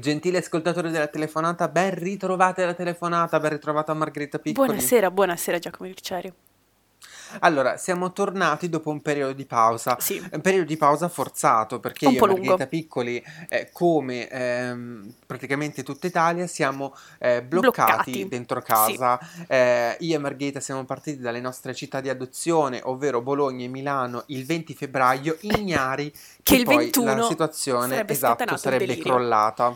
Gentili ascoltatori della telefonata, ben ritrovate alla telefonata, ben ritrovata Margherita Piccoli. Buonasera, buonasera Giacomo Vicceri. Allora, siamo tornati dopo un periodo di pausa, Sì, un periodo di pausa forzato perché un io e Margherita lungo. Piccoli, eh, come ehm, praticamente tutta Italia, siamo eh, bloccati Bloccati. dentro Sì, casa. Eh, io e Margherita siamo partiti dalle nostre città di adozione, ovvero Bologna e Milano, il 20 febbraio, ignari che che il poi la 21 situazione, sarebbe esatto, sarebbe crollata.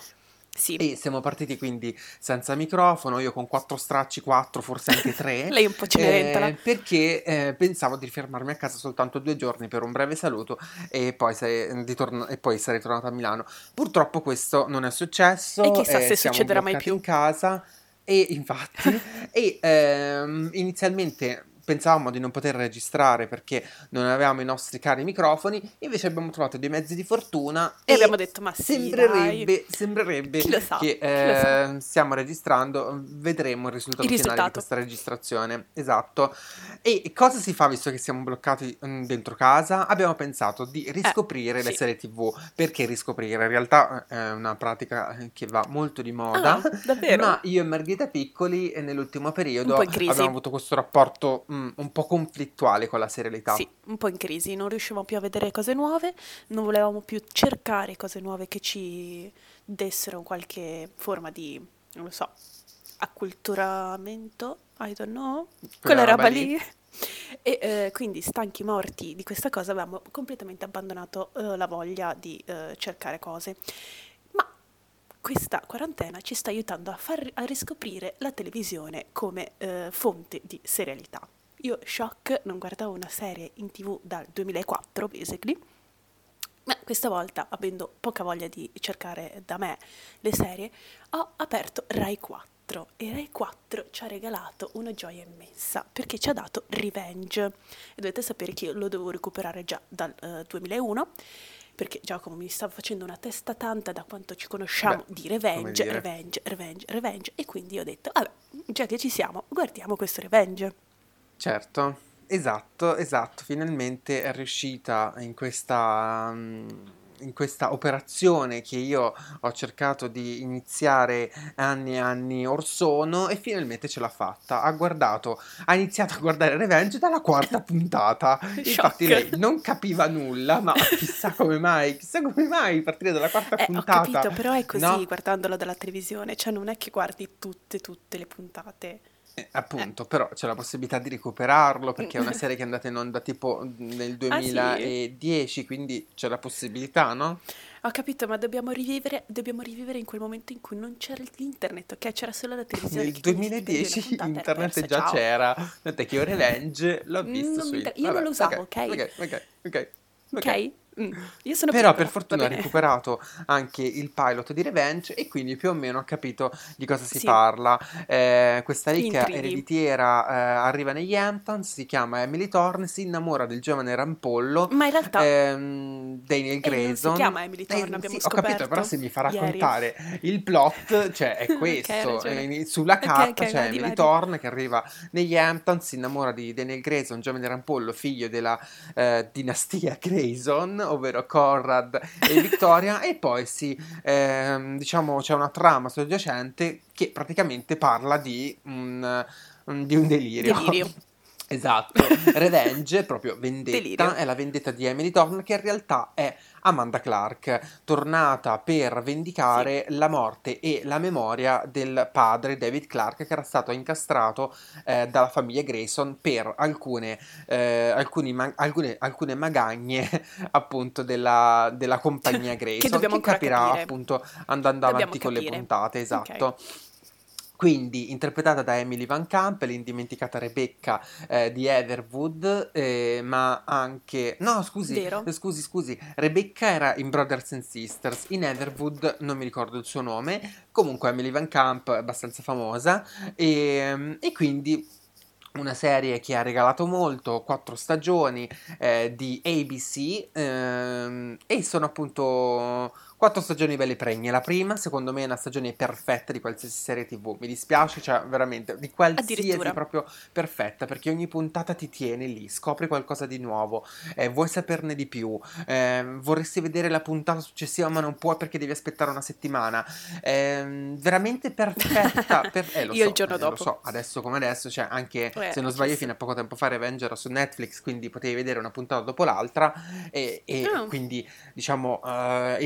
Sì, E siamo partiti quindi senza microfono, io con quattro stracci, quattro, forse anche tre, lei un po' cenerentola. eh, perché eh, pensavo di fermarmi a casa soltanto due giorni per un breve saluto e poi, sarei, di torn- e poi sarei tornata a Milano. Purtroppo questo non è E successo, chissà eh, se succederà mai più. in casa e infatti, e ehm, inizialmente pensavamo di non poter registrare perché non avevamo i nostri cari microfoni, invece abbiamo trovato dei mezzi di fortuna E abbiamo e detto, ma sì, dai, sembrerebbe, sembrerebbe chi lo sa, che eh, stiamo registrando, vedremo il risultato Il finale di risultato. questa registrazione. Esatto. E cosa si fa visto che siamo bloccati mm, dentro casa? Abbiamo pensato di Eh, riscoprire le sì. serie TV. Perché riscoprire? In realtà eh, è una pratica eh, che va molto di moda, Ah, davvero? ma io e Margherita Piccoli eh, nell'ultimo periodo abbiamo avuto questo rapporto mm, un po' conflittuale con la serialità. Sì, un po' in crisi, non riuscivamo più a vedere cose nuove, non volevamo più cercare cose nuove che ci dessero qualche forma di, non lo so, acculturamento, I don't know, Quella quella roba roba lì. lì. E eh, quindi stanchi morti di questa cosa avevamo completamente abbandonato eh, la voglia di eh, cercare cose. Ma questa quarantena ci sta aiutando a, far, a riscoprire la televisione come eh, fonte di serialità. Io, shock, non guardavo una serie in tv dal 2004, basically, ma questa volta, avendo poca voglia di cercare da me le serie, ho aperto Rai 4 e Rai 4 ci ha regalato una gioia immensa perché ci ha dato Revenge. E dovete sapere che io lo devo recuperare già dal eh, 2001 perché Giacomo mi stava facendo una testa tanta da quanto ci conosciamo Beh, di Revenge. Revenge, Revenge, Revenge e quindi ho detto, vabbè, già che ci siamo, guardiamo questo Revenge. Certo, esatto, esatto, finalmente è riuscita in questa, mm, in questa operazione che io ho cercato di iniziare anni e anni or sono e finalmente ce l'ha fatta. Ha guardato, ha iniziato a guardare Revenge dalla quarta puntata. Infatti lei Shock. non capiva nulla, ma chissà come mai, chissà come mai partire dalla quarta Eh, ho puntata. capito, però è così No? guardandolo dalla televisione, cioè non è che guardi tutte, tutte le puntate. Eh, appunto, però c'è la possibilità di recuperarlo perché è una serie che è andata in onda tipo nel Ah sì? 2010, quindi c'è la possibilità, no? Ho capito, ma dobbiamo rivivere, dobbiamo rivivere in quel momento in cui non c'era l'internet, ok? C'era solo la televisione. Nel che quindi ti vedevi una 2010 puntata e era internet persa, già ciao. c'era, tant'è che io Revenge l'ho Mm, visto non su mi inter- io non vabbè, lo usavo, ok, ok? ok, ok, ok, ok. Mm. Però piccola, per fortuna bene. recuperato anche il pilot di Revenge e quindi più o meno ho capito di cosa si Sì, parla. Eh, questa ricca intrighi. ereditiera eh, arriva negli Hamptons, si chiama Emily Thorne, si innamora del giovane rampollo Ma in realtà ehm, Daniel eh, non si Grayson. chiama Emily Eh, Thorne, sì, abbiamo ho capito, però scoperto se mi fa ieri. raccontare il plot, cioè è questo. eh, sulla Ok, carta ok, c'è vadi, Emily vadi. Thorne che arriva negli Hamptons, si innamora di Daniel Grayson, giovane rampollo, figlio della dinastia Grayson, ovvero Conrad e Victoria, e poi si, ehm, diciamo, c'è una trama soggiacente che praticamente parla di un- di un delirio. Delirio. Esatto, Revenge, proprio vendetta, Delirio. è la vendetta di Emily Thorne che in realtà è Amanda Clark, tornata per Sì. vendicare la morte e la memoria del padre David Clark che era stato incastrato eh, dalla famiglia Grayson per alcune, eh, alcuni ma- alcune, alcune magagne appunto della, della compagnia Che Grayson che ancora capirà capire. appunto andando Dobbiamo avanti con le capire. puntate, esatto. Quindi, interpretata da Emily Van Camp, l'indimenticata Rebecca eh, di Everwood, eh, ma anche... No, scusi, Vero? scusi, scusi. Rebecca era in Brothers and Sisters, in Everwood non mi ricordo il suo nome, comunque Emily Van Camp è abbastanza famosa e, e quindi una serie che ha regalato molto, quattro stagioni eh, di ABC ehm, e sono appunto quattro stagioni belle pregne. La prima, secondo me, è una stagione perfetta di qualsiasi serie TV. Mi dispiace, cioè veramente di qualsiasi proprio perfetta, perché ogni puntata ti tiene lì, scopri qualcosa di nuovo, eh, vuoi saperne di più, eh, vorresti vedere la puntata successiva, ma non puoi perché devi aspettare una settimana. Eh, veramente perfetta. Per... Eh, Io so, il giorno eh, dopo. Lo so, adesso come adesso, cioè anche Eh, se non sbaglio, fino a poco tempo fa Revenger su Netflix, quindi potevi vedere una puntata dopo l'altra e, e Ah. quindi diciamo eh,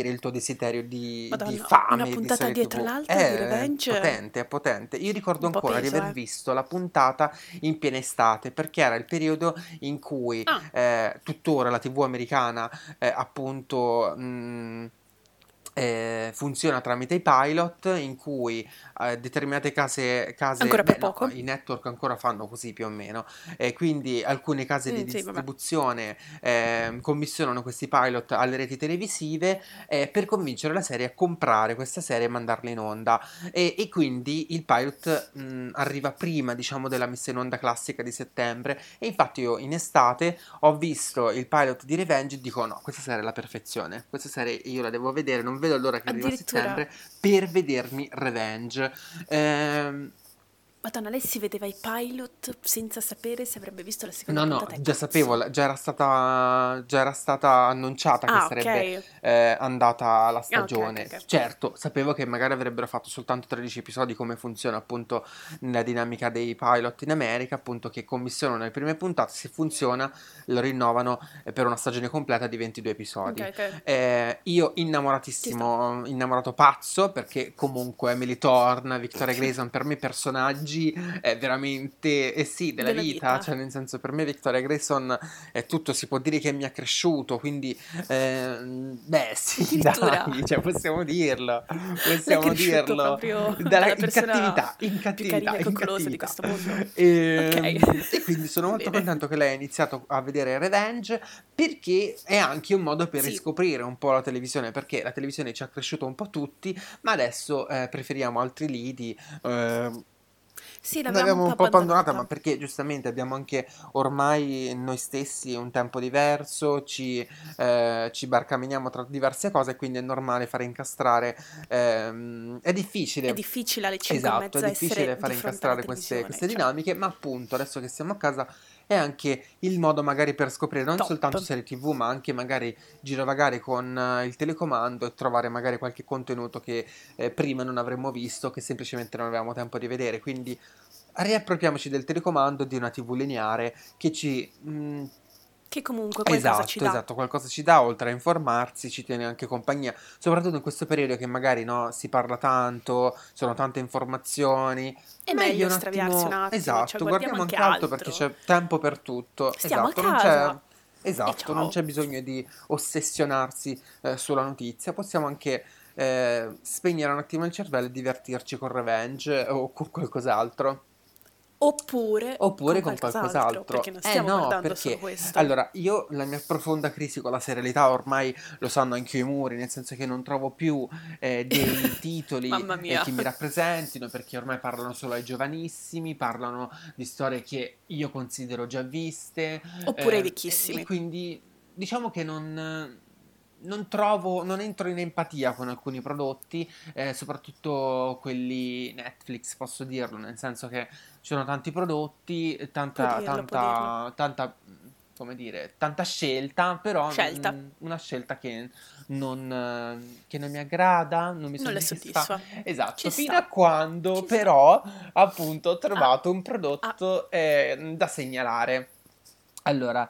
esaudire il tuo desiderio di, di Madonna, fame una di puntata serie dietro TV. l'altra di È Revenge. potente, è potente. Io ricordo Un ancora di peso, aver eh. visto la puntata in piena estate perché era il periodo in cui Ah. eh, tuttora la TV americana eh, appunto mh, eh, funziona tramite i pilot in cui eh, determinate case, case Ancora beh, no, i network ancora fanno così più o meno. E quindi alcune case di Mm, sì, vabbè. distribuzione ehm, commissionano questi pilot alle reti televisive eh, per convincere la serie a comprare questa serie e mandarla in onda. E, e quindi il pilot mh, arriva prima diciamo della messa in onda classica di settembre. E infatti io in estate ho visto il pilot di Revenge e dico no questa serie è la perfezione. Questa serie io la devo vedere non vedo l'ora che arriva settembre per vedermi Revenge. Ehm, Madonna, lei si vedeva i pilot senza sapere se avrebbe visto la seconda No, no, e già sapevo, la- già era stata, già era stata annunciata che Ah, sarebbe ok. eh, andata la ok, stagione. ok, ok. Certo, sapevo che magari avrebbero fatto soltanto 13 episodi, come funziona appunto nella dinamica dei pilot in America, appunto che commissionano le prime puntate, se funziona lo rinnovano per una stagione completa di 22 episodi. Eh, io innamoratissimo, innamorato pazzo perché comunque Emily Thorne, Victoria Grayson per me personaggi eh, veramente eh sì, della, Della vita, vita. cioè nel senso per me Victoria Grayson è tutto, si può dire che mi ha cresciuto, quindi ehm, beh sì, dai, cioè possiamo dirlo, possiamo è dirlo. proprio Dalla, dalla in cattività, in cattività, e in coccolosa di cattività. questo mondo. E, Ok. e quindi sono molto contento che lei ha iniziato a vedere Revenge perché è anche un modo per Sì. riscoprire un po' la televisione, perché la televisione ci ha cresciuto un po' tutti, ma adesso eh, preferiamo altri lidi. eh, Sì, L'abbiamo l'avevamo un po' abbandonata, ma perché giustamente abbiamo anche ormai noi stessi un tempo diverso, ci, eh, ci barcameniamo tra diverse cose, quindi è normale fare incastrare. ehm, è difficile. È difficile alle 5 e Esatto, mezza è difficile fare incastrare queste, queste cioè. dinamiche, ma appunto adesso che siamo a casa è anche il modo magari per scoprire non Top. soltanto serie TV, ma anche magari girovagare con eh, il telecomando e trovare magari qualche contenuto che eh, prima non avremmo visto, che semplicemente non avevamo tempo di vedere. Quindi riappropriamoci del telecomando di una TV lineare che ci mm, Che comunque qualcosa Esatto, ci dà. esatto, qualcosa ci dà oltre a informarsi, ci tiene anche compagnia, soprattutto in questo periodo che magari no, si parla tanto, sono tante informazioni. È meglio un estraviarsi un attimo- attimo, Esatto, cioè, guardiamo guardiamo anche altro perché c'è tempo per tutto. Stiamo a esatto, non c'è, esatto, non c'è bisogno di ossessionarsi eh, sulla notizia, possiamo anche eh, spegnere un attimo il cervello e divertirci con Revenge o con qualcos'altro. Oppure, Oppure con qualcos'altro, qualcos'altro. perché non Eh no, perché solo questo. allora io la mia profonda crisi con la serialità ormai lo sanno anche i muri, nel senso che non trovo più eh, dei titoli eh, che mi rappresentino, perché ormai parlano solo ai giovanissimi, parlano di storie che io considero già viste. Oppure ai eh, vecchissimi. E quindi diciamo che non. Non trovo, non entro in empatia con alcuni prodotti, eh, soprattutto quelli Netflix, posso dirlo, nel senso che ci sono tanti prodotti, tanta, dirlo, tanta, tanta, come dire, tanta scelta, però Scelta. mm, una scelta che non, che non mi aggrada, non mi Non soddisfa. soddisfa. Esatto, Ci fino sta. a quando Ci sta. però appunto ho trovato un Ah. prodotto eh, da segnalare. Allora,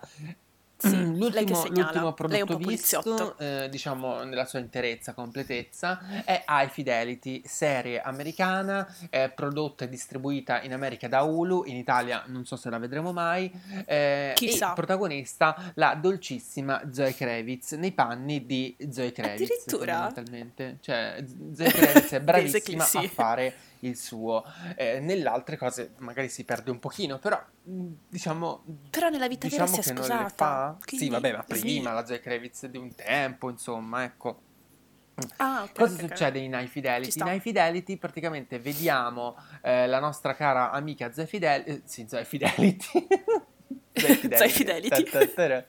Sì, che l'ultimo, l'ultimo prodotto visto, eh, diciamo nella sua interezza, completezza, è High Fidelity, serie americana, eh, prodotta e distribuita in America da Hulu, in Italia non so se la vedremo mai, eh, Chissà. e protagonista la dolcissima Zoe Kravitz, nei panni di Zoe Kravitz, Addirittura? fondamentalmente. Cioè, Zoe Kravitz è bravissima a fare il suo. Eh, nelle altre cose magari si perde un pochino, però mh, diciamo Però nella vita vera diciamo si è che non le sposata. fa. quindi- Sì, vabbè, ma sì. prima la Zoe Kravitz di un tempo, insomma, ecco. Ah, ok, Cosa ok, ok. succede in High Fidelity? In High Fidelity praticamente vediamo eh, la nostra cara amica Zoe Fidelity, sì, Zoe Fidelity, Zai Fidelity.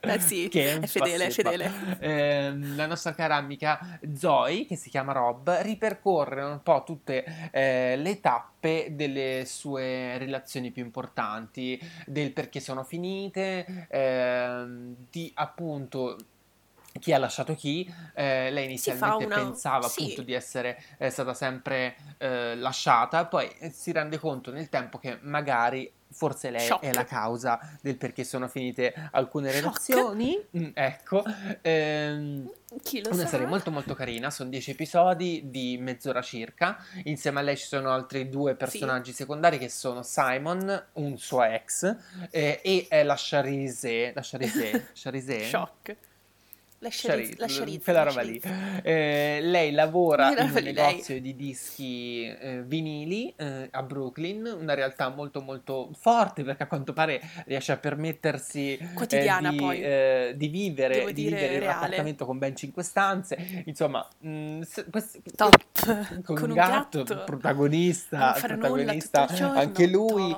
Eh sì, che è fedele, è fedele. Eh, la nostra cara amica Zoe, che si chiama Rob, ripercorre un po' tutte eh, le tappe delle sue relazioni più importanti, del perché sono finite, ehm, di appunto chi ha lasciato chi, eh, lei inizialmente una... pensava sì. appunto di essere eh, stata sempre eh, lasciata, poi si rende conto nel tempo che magari forse lei Shock. è la causa del perché sono finite alcune Shock. relazioni. Mm, ecco, ehm, Chi lo una sa? serie molto molto carina, sono dieci episodi di mezz'ora circa. Insieme a lei ci sono altri due personaggi sì. secondari che sono Simon, un suo ex, eh, e la Charise, la Charise, Charise. Shock. La Shariz, la Shariz, quella roba lì. Eh, lei lavora in un negozio di dischi eh, vinili eh, a Brooklyn, una realtà molto molto forte perché a quanto pare riesce a permettersi eh, Quotidiana, di, poi. Eh, di, vivere, di vivere in un appartamento con ben cinque stanze. Insomma, mh, mm, questo, Top. con, con un gatto, gatto. protagonista, protagonista anche lui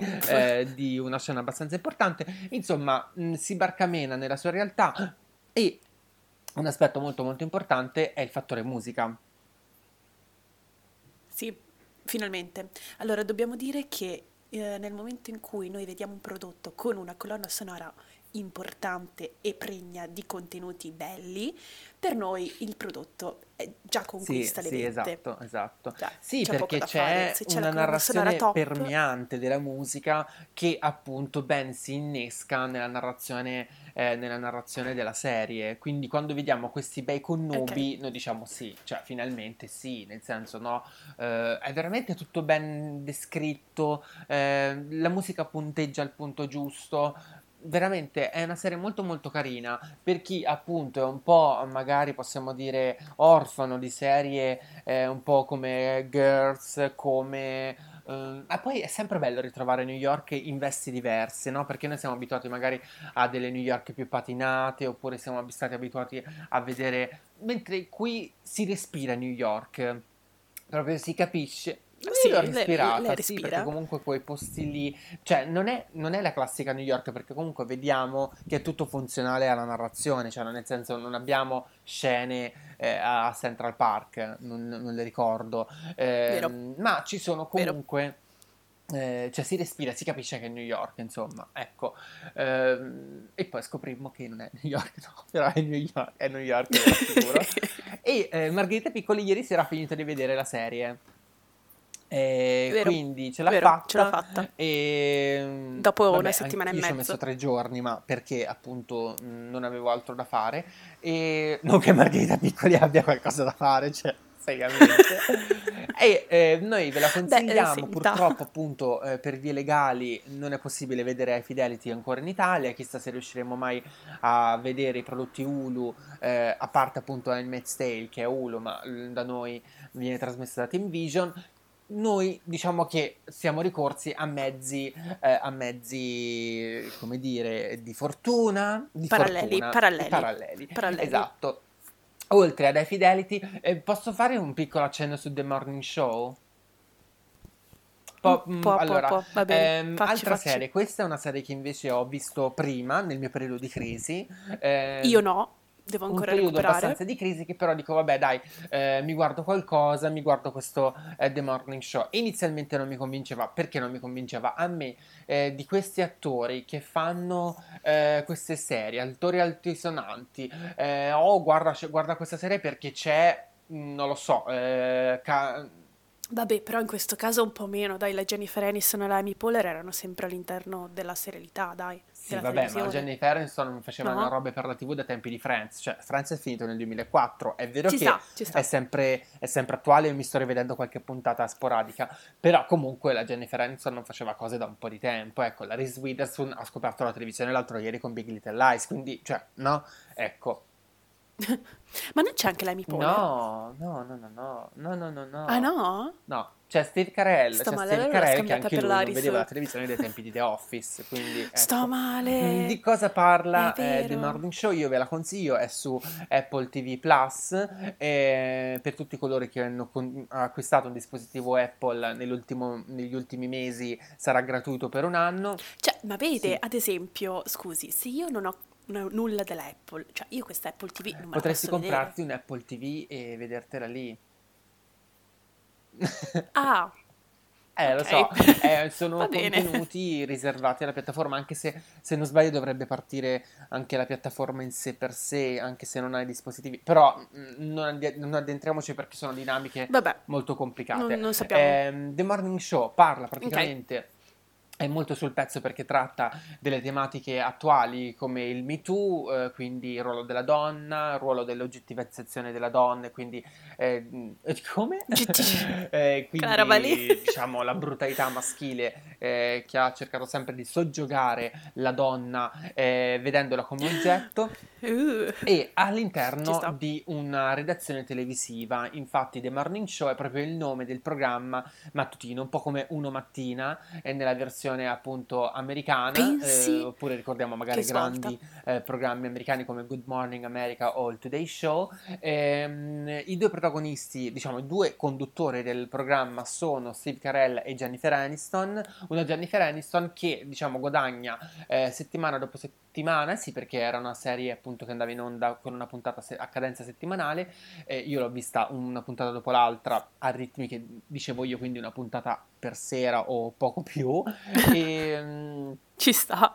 di una scena abbastanza importante. Insomma, mh, si barcamena nella sua realtà e un aspetto molto molto importante è il fattore musica. Sì, finalmente. Allora, dobbiamo dire che eh, nel momento in cui noi vediamo un prodotto con una colonna sonora importante e pregna di contenuti belli, per noi il prodotto già conquista sì, le sì, vette. esatto, esatto. Già, sì, c'è perché c'è, c'è una narrazione permeante della musica che appunto ben si innesca nella narrazione, eh, nella narrazione della serie. Quindi quando vediamo questi bei connubi, okay. noi diciamo sì, cioè finalmente sì, nel senso no, eh, è veramente tutto ben descritto, eh, la musica punteggia al punto giusto, veramente è una serie molto molto carina per chi appunto è un po' magari possiamo dire orfano di serie eh, un po' come Girls come Uh, e poi è sempre bello ritrovare New York in vesti diverse, no? Perché noi siamo abituati magari a delle New York più patinate, oppure siamo stati abituati a vedere. Mentre qui si respira New York, proprio si capisce sì, l'ho respirata, le, le sì, perché comunque quei posti lì, cioè non è, non è, la classica New York, perché comunque vediamo che è tutto funzionale alla narrazione, cioè nel senso non abbiamo scene eh, a Central Park, non, non le ricordo, eh, ma ci sono comunque... Eh, cioè si respira, si capisce che è New York, insomma, ecco. Ehm, e poi scoprimmo che non è New York, no, però è New York, è New York, sicuro. e eh, Margherita Piccoli ieri sera ha finito di vedere la serie. E vero, quindi ce l'ha vero, fatta. Ce l'ha fatta. E, mm, Dopo vabbè, una settimana e mezza. Io ci ho messo tre giorni, ma perché appunto mm, non avevo altro da fare. E non che Margherita Piccoli abbia qualcosa da fare, cioè, e eh, noi ve la consigliamo. Beh, Purtroppo, appunto, eh, per vie legali non è possibile vedere Fidelity ancora in Italia. Chissà se riusciremo mai a vedere i prodotti Hulu, eh, a parte appunto Handmaid's Tale, che è Hulu, ma da noi viene trasmessa da Team Vision noi diciamo che siamo ricorsi a mezzi, eh, a mezzi, come dire, di fortuna, di paralleli, fortuna, paralleli, paralleli. paralleli. Esatto. Oltre ad Fidelity, eh, posso fare un piccolo accenno su The Morning Show? Po- po- allora, po- va bene. Ehm, facci, altra facci. serie, questa è una serie che invece ho visto prima, nel mio periodo di crisi. Eh, Io no devo ancora un periodo recuperare. abbastanza di crisi che però dico vabbè dai eh, mi guardo qualcosa mi guardo questo eh, The Morning Show inizialmente non mi convinceva perché non mi convinceva a me eh, di questi attori che fanno eh, queste serie attori altisonanti eh, oh guarda, guarda questa serie perché c'è non lo so eh, ca- Vabbè, però in questo caso un po' meno, dai, la Jennifer Aniston e la Amy Poehler erano sempre all'interno della serialità, dai. Sì, vabbè, ma la Jennifer Aniston faceva no. robe per la TV da tempi di Friends, cioè Friends è finito nel 2004, è vero ci che sta, sta. È, sempre, è sempre attuale, mi sto rivedendo qualche puntata sporadica, però comunque la Jennifer Aniston non faceva cose da un po' di tempo, ecco, la Reese Witherspoon ha scoperto la televisione l'altro ieri con Big Little Lies, quindi, cioè, no? Ecco, Ma non c'è anche l'Amy Poehler? No, no, no, no, no, no, no, no, no. Ah no? No, c'è Steve Carell, Sto c'è male, Steve allora l'ho Carell che scambiata anche per lui non l'Aris. vedeva la televisione dai tempi di The Office, quindi Sto ecco. male. Di cosa parla È eh, The vero. Morning Show? Io ve la consiglio, è su Apple TV Plus e per tutti coloro che hanno con- acquistato un dispositivo Apple negli ultimi mesi sarà gratuito per un anno. Cioè, ma vede, Sì. ad esempio, scusi, se io non ho n- nulla dell'Apple, cioè io questa Apple TV non me Potresti posso vedere. comprarti un Apple TV e vedertela lì. Ah, Eh, lo ok. so, eh, sono contenuti riservati alla piattaforma, anche se, se non sbaglio dovrebbe partire anche la piattaforma in sé per sé, anche se non hai dispositivi. Però mm, non, addi- non addentriamoci perché sono dinamiche Vabbè, molto complicate. non, non sappiamo. Ehm, The Morning Show parla praticamente, è molto sul pezzo perché tratta delle tematiche attuali come il Me Too, eh, quindi il ruolo della donna, il ruolo dell'oggettivizzazione della donna, quindi eh, eh, come? Eh, quindi diciamo la brutalità maschile eh, che ha cercato sempre di soggiogare la donna eh, vedendola come oggetto. Uh, e all'interno di una redazione televisiva. Infatti, The Morning Show è proprio il nome del programma mattutino, un po' come Uno Mattina, è nella versione appunto americana, eh, oppure ricordiamo magari grandi eh, programmi americani come Good Morning America o il Today Show. Ehm, I due protagonisti, diciamo, i due conduttori del programma sono Steve Carell e Jennifer Aniston. Una Jennifer Aniston che, diciamo, guadagna eh, settimana dopo settimana, sì, perché era una serie appunto che andava in onda con una puntata se- a cadenza settimanale. Io l'ho vista una puntata dopo l'altra a ritmi che dicevo io, quindi una puntata per sera o poco più. E, mm, ci sta.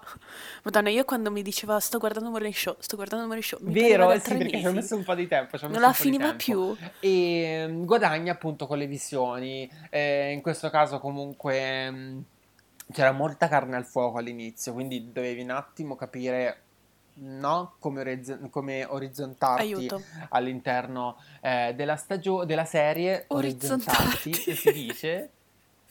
Madonna, io quando mi diceva sto guardando Morning Show, sto guardando Morning Show, mi vero, sì, perché ci ho mesi. messo un po' di tempo. Non la finiva più. e mm, guadagna appunto con le visioni. Eh, in questo caso comunque mm, c'era molta carne al fuoco all'inizio, quindi dovevi un attimo capire no, come, orizz- come orizzontarti Aiuto. all'interno eh, della stagione della serie Orizzontarti. orizzontarti, si dice.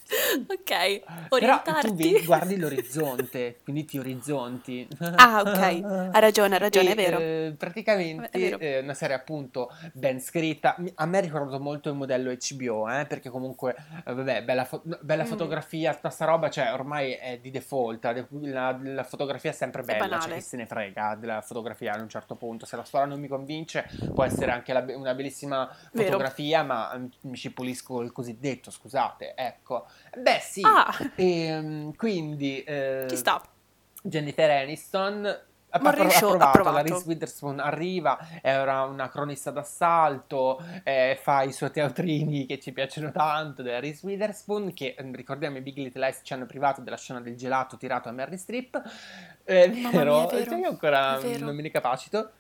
Ok, Però tu orientarti. vedi- guardi l'orizzonte, quindi ti orizzonti. Ah, ok, ha ragione, ha ragione, E, è vero. eh, praticamente È vero. è una serie appunto ben scritta. A me ha ricordato molto il modello HBO, eh, perché comunque, eh, vabbè, bella, fo- bella Mm. fotografia, tutta sta roba, cioè ormai è di default. La, la fotografia è sempre È bella, cioè banale. chi se ne frega della fotografia ad un certo punto. Se la storia non mi convince, può essere anche la una bellissima Vero. fotografia, ma mm, mi ci pulisco il cosiddetto, scusate, ecco. Beh, sì. Ah, E, quindi eh, ci sta. Jennifer Aniston ha Morning appro- Show approvato, la approvato. Reese Witherspoon arriva, era una cronista d'assalto, eh, fa i suoi teatrini che ci piacciono tanto della Reese Witherspoon, che eh, ricordiamo i Big Little Lies ci hanno privato della scena del gelato tirato a Mary Strip. È Mamma vero, mia, è vero, cioè io ancora è vero. non me ne capacito.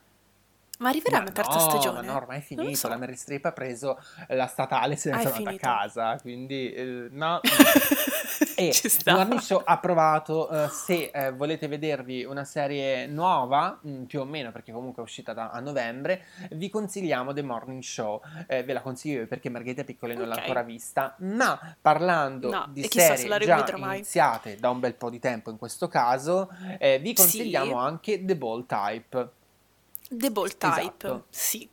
Ma arriverà Ma una terza no, stagione? no, ormai è finito. so. La Mary Streep ha preso la statale e se n'è Ah, è tornata a casa. Quindi, eh, no. E. Morning Show ha provato. eh, se eh, volete vedervi una serie nuova, mm, più o meno, perché comunque è uscita da- a novembre, vi consigliamo The Morning Show. Eh, ve la consiglio io perché Margherita Piccoli non l'ha ancora vista. Ma parlando No, di serie la già rivedrò mai. iniziate da un bel po' di tempo, in questo caso, eh, vi Sì. consigliamo anche The Ball Type. The Ball Type, Esatto. sì.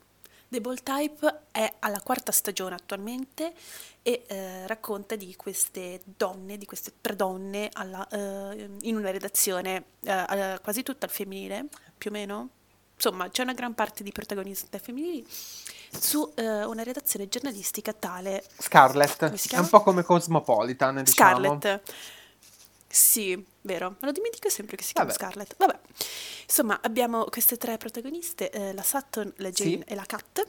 The Ball Type è alla quarta stagione attualmente e eh, racconta di queste donne, di queste tre donne alla- eh, in una redazione eh, quasi tutta al femminile, più o meno. Insomma, c'è una gran parte di protagoniste femminili su eh, una redazione giornalistica tale Scarlett, è chiama? un po' come Cosmopolitan, diciamo. Scarlett. Sì, vero. Me lo dimentico sempre che si chiama Vabbè. Scarlett. Vabbè. Insomma, abbiamo queste tre protagoniste, eh, la Sutton, la Jane Sì. e la Kat,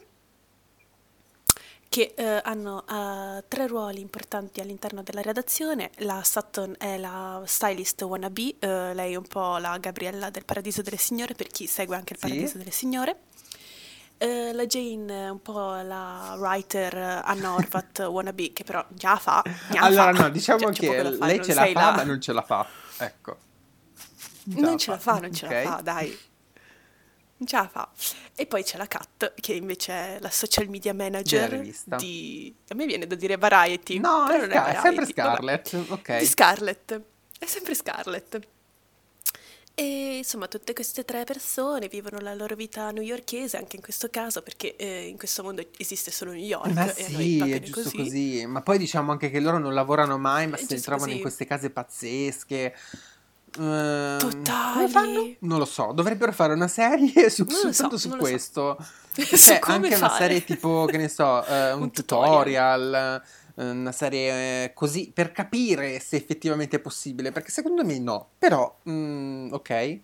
che eh, hanno eh, tre ruoli importanti all'interno della redazione. La Sutton è la stylist wannabe, eh, lei è un po' la Gabriella del Paradiso delle Signore, per chi segue anche il Sì. Paradiso delle Signore. Eh, la Jane è un po' la writer eh, Anna Horvath wannabe, che però già fa. già Allora, fa. no, diciamo Cioè, che da fare, lei non ce la fa, la- ma non ce la fa. Ecco. Non ce la fa, non ce Ok. la fa, dai. Non ce la fa. E poi c'è la Kat, che invece è la social media manager di... A me viene da dire Variety, No, però è, non Scar- è sempre Variety, vabbè. Scarlett. Ok. Di Scarlett. È sempre Scarlett. E insomma, tutte queste tre persone vivono la loro vita newyorkese, anche in questo caso, perché eh, in questo mondo esiste solo New York Ma sì, è giusto così. così. Ma poi diciamo anche che loro non lavorano mai, ma È si giusto ritrovano in così. queste case pazzesche. Fanno? Totali. Non lo so, dovrebbero fare una serie su- lo so, su so. questo. Su Cioè, come anche una fare. serie tipo, che ne so, eh, un Un tutorial. tutorial, una serie eh, così, per capire se effettivamente è possibile, perché secondo me no. Però, mm, ok.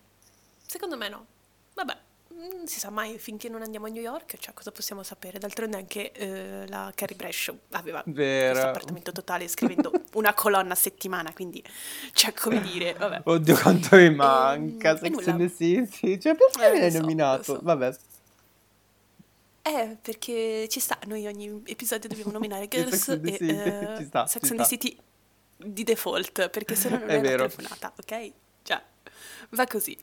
Secondo me no. Vabbè, non si sa mai finché non andiamo a New York, cioè cosa possiamo sapere? D'altronde anche eh, la Carrie Bradshaw aveva questo Vero. appartamento totale scrivendo una colonna a settimana, quindi cioè come dire, vabbè. Oddio, quanto mi manca e Sex and the City. Cioè, perché Eh, l'hai so, nominato? so. Vabbè. Eh, perché ci sta, noi ogni episodio dobbiamo nominare Girls e City, eh, ci sta, Sex ci and the. City di default, perché se no non È è vero. telefonata, ok? Cioè, va così.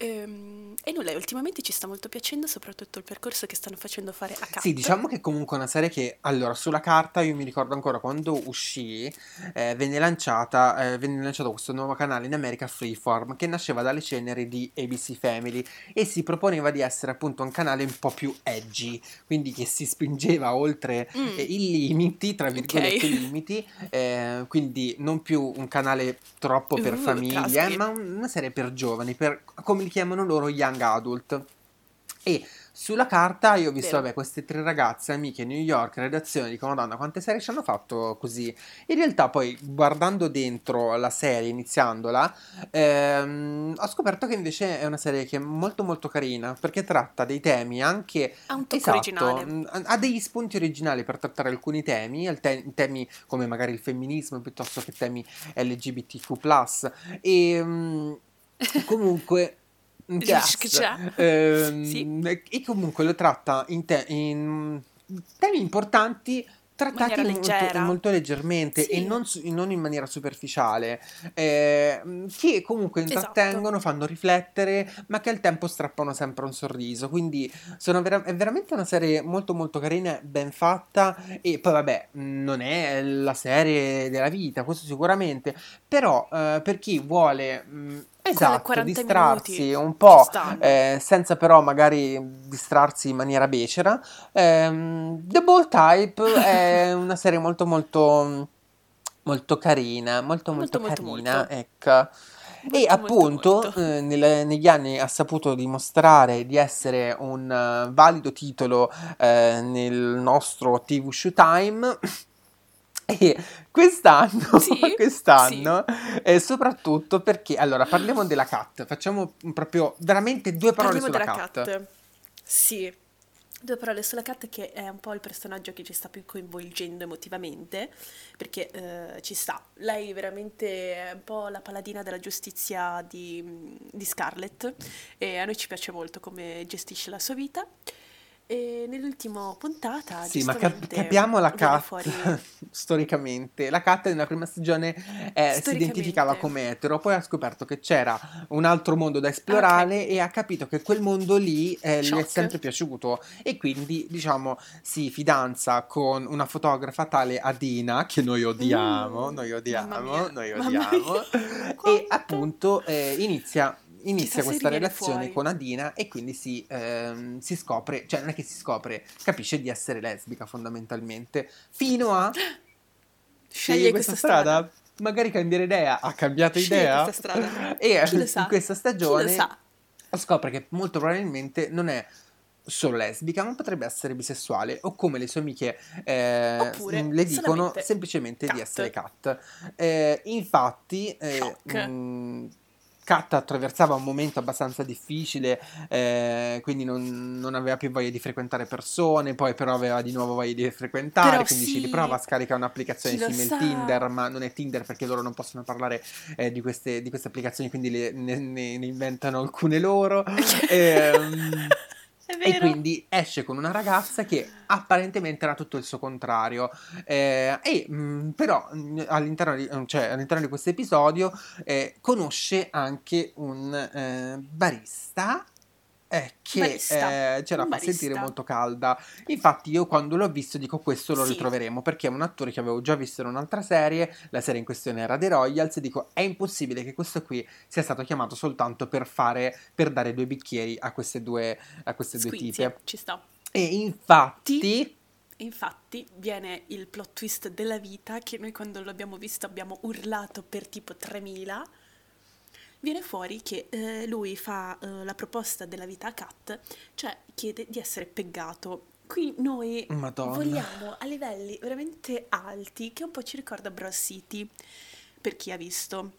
Ehm, e nulla, ultimamente ci sta molto piacendo soprattutto il percorso che stanno facendo fare a Kat. Sì, diciamo che comunque è una serie che, allora, sulla carta io mi ricordo ancora quando uscì, eh, venne lanciata, eh, venne lanciato questo nuovo canale in America, Freeform, che nasceva dalle ceneri di ABC Family e si proponeva di essere appunto un canale un po' più edgy, quindi che si spingeva oltre Mm, eh, i limiti, tra virgolette ok. limiti, eh, quindi non più un canale troppo per Uh, famiglie, caspita. ma un- una serie per giovani, per, come li chiamano loro, young adult. E sulla carta io ho visto, Vero. vabbè, queste tre ragazze, amiche New York, redazione, dico, Madonna, quante serie ci hanno fatto così? In realtà poi, guardando dentro la serie, iniziandola, ehm, ho scoperto che invece è una serie che è molto molto carina, perché tratta dei temi anche... Ha un tocco Esatto, originale. mm, ha degli spunti originali per trattare alcuni temi, te- temi come magari il femminismo piuttosto che temi LGBTQ+, e mm, comunque... Yes. Ehm, Sì. e comunque lo tratta in, te- in temi importanti trattati molto, molto leggermente e Sì. non, su- non in maniera superficiale, ehm, che comunque Esatto. intrattengono, fanno riflettere, ma che al tempo strappano sempre un sorriso. Quindi vera- è veramente una serie molto molto carina, ben fatta e poi vabbè, non è la serie della vita, questo sicuramente, però eh, per chi vuole... mh, Quelle Esatto, 40 distrarsi minuti un po', eh, senza però magari distrarsi in maniera becera. Ehm, The Bold Type è una serie molto molto molto carina, molto molto, Molto, carina, molto. ecco. E Molto, molto, appunto eh, nel- negli anni ha saputo dimostrare di essere un eh, valido titolo eh, nel nostro TV Showtime. E quest'anno, Sì, quest'anno, e soprattutto perché, allora, parliamo della Cat, facciamo proprio veramente due parole Parliamo sulla della Cat. Cat. Sì. Due parole sulla Cat che è un po' il personaggio che ci sta più coinvolgendo emotivamente, perché eh, ci sta. Lei veramente è un po' la paladina della giustizia di, di Scarlett e a noi ci piace molto come gestisce la sua vita. E nell'ultima puntata, Sì, ma cap- capiamo la Cat fuori... storicamente. La Cat nella prima stagione eh, si identificava come etero, poi ha scoperto che c'era un altro mondo da esplorare e ha capito che quel mondo lì eh, gli è sempre piaciuto. E quindi, diciamo, si fidanza con una fotografa tale Adina, che noi odiamo, Mm, noi odiamo, noi odiamo, e appunto eh, inizia inizia questa relazione fuori. con Adina e quindi si, ehm, si scopre, cioè non è che si scopre, capisce di essere lesbica fondamentalmente, fino a Sceglie questa, questa strada. strada. Magari cambiare idea, ha cambiato Sceglie idea questa strada. e in questa stagione scopre che molto probabilmente non è solo lesbica, ma potrebbe essere bisessuale o come le sue amiche eh, Oppure le dicono semplicemente di cat. essere cat. Eh, infatti, eh, mh, Kat attraversava un momento abbastanza difficile, eh, quindi non, non aveva più voglia di frequentare persone, poi però aveva di nuovo voglia di frequentare, Però quindi ci sì, riprova, scarica un'applicazione chi simile sa? Tinder, ma non è Tinder perché loro non possono parlare eh, di, queste, di queste applicazioni, quindi le- ne, ne- ne inventano alcune loro. Ehm, È e quindi esce con una ragazza che apparentemente era tutto il suo contrario. Eh, e mh, però mh, all'interno di, cioè, all'interno di questo episodio eh, conosce anche un eh, barista è che Barista, eh, ce la fa sentire molto calda. Infatti, io quando l'ho visto dico questo lo Sì, ritroveremo perché è un attore che avevo già visto in un'altra serie. La serie in questione era The Royals. E dico: è impossibile che questo qui sia stato chiamato soltanto per fare per dare due bicchieri a queste due, a queste due tipe. ci sta. E Ti infatti, Infatti viene il plot twist della vita che noi quando l'abbiamo visto abbiamo urlato per tipo 3000. Viene fuori che eh, lui fa eh, la proposta della vita a Kat, cioè chiede di essere peggato. Qui noi Madonna. vogliamo a livelli veramente alti, che un po' ci ricorda Bros City, per chi ha visto,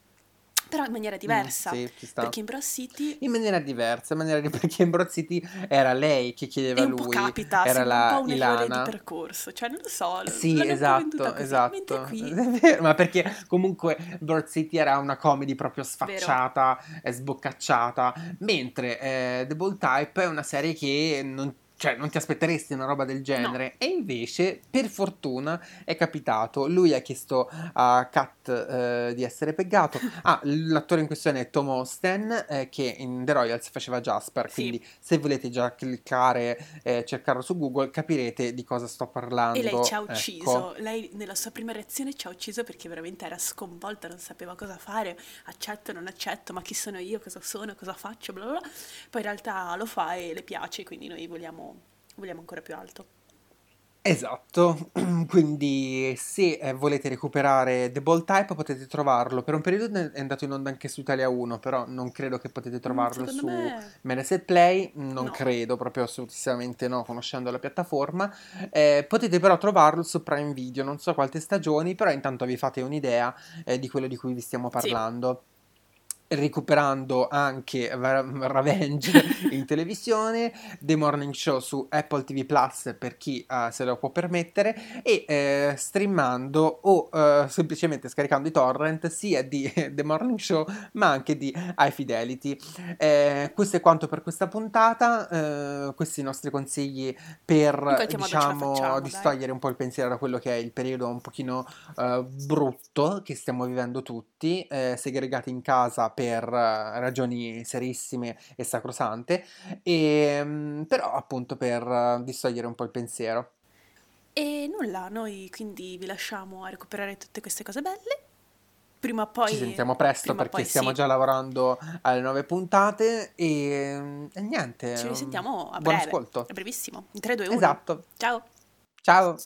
però in maniera Mm, diversa, sì, ci sta. perché City In maniera diversa, in maniera di- perché City era lei che chiedeva a un lui, capita, era sembra un la po' un errore di Ilana. percorso, cioè non lo so, Sì, un esatto, esatto. qui, vero, ma perché comunque Broad City era una comedy proprio vero, sfacciata e sboccacciata, mentre eh, The Bold Type è una serie che non, cioè, non ti aspetteresti una roba del no, genere. E invece, per fortuna, è capitato. Lui ha chiesto a Kat eh, di essere peggato. Ah, l'attore in questione è Tom Austen, eh, che in The Royals faceva Jasper, sì, quindi se volete già cliccare e cercarlo su Google capirete di cosa sto e lei ci parlando. ha Ecco. ucciso, lei nella sua prima reazione ci ha ucciso perché veramente era sconvolta, non sapeva cosa fare, accetto, non accetto, ma chi sono io, cosa sono, cosa faccio, bla bla bla. Poi in realtà lo fa e le piace, quindi noi vogliamo, vogliamo ancora più alto. Esatto, quindi se eh, volete recuperare The Ball Type potete trovarlo. Per un periodo è andato in onda anche su Italia 1, però non credo che potete Mm, trovarlo secondo su me Mediaset Play, non no. credo, proprio assolutamente no, conoscendo la piattaforma. Eh, potete però trovarlo su Prime Video, non so quante stagioni, però intanto vi fate un'idea eh, di quello di cui vi stiamo Sì, parlando. Recuperando anche Revenge in televisione, The Morning Show su Apple TV Plus per chi eh, se lo può permettere e eh, streamando o eh, semplicemente scaricando i torrent sia di The Morning Show ma anche di High Fidelity. Eh, questo è quanto per questa puntata, eh, questi i nostri consigli per diciamo facciamo, dai. distogliere un po' il pensiero da quello che è il periodo un pochino eh, brutto che stiamo vivendo tutti, segregati in casa per eh, ragioni serissime e sacrosante, e, mm, però appunto per distogliere un po' il pensiero. E nulla, noi quindi vi lasciamo a recuperare tutte queste cose belle. Prima o Ci poi, sentiamo presto perché poi stiamo sì, già lavorando alle nuove puntate e, mm, e ci niente, mm, risentiamo a buon breve, ascolto. a brevissimo, in 3, 2, 1. Esatto. Ciao! Ciao.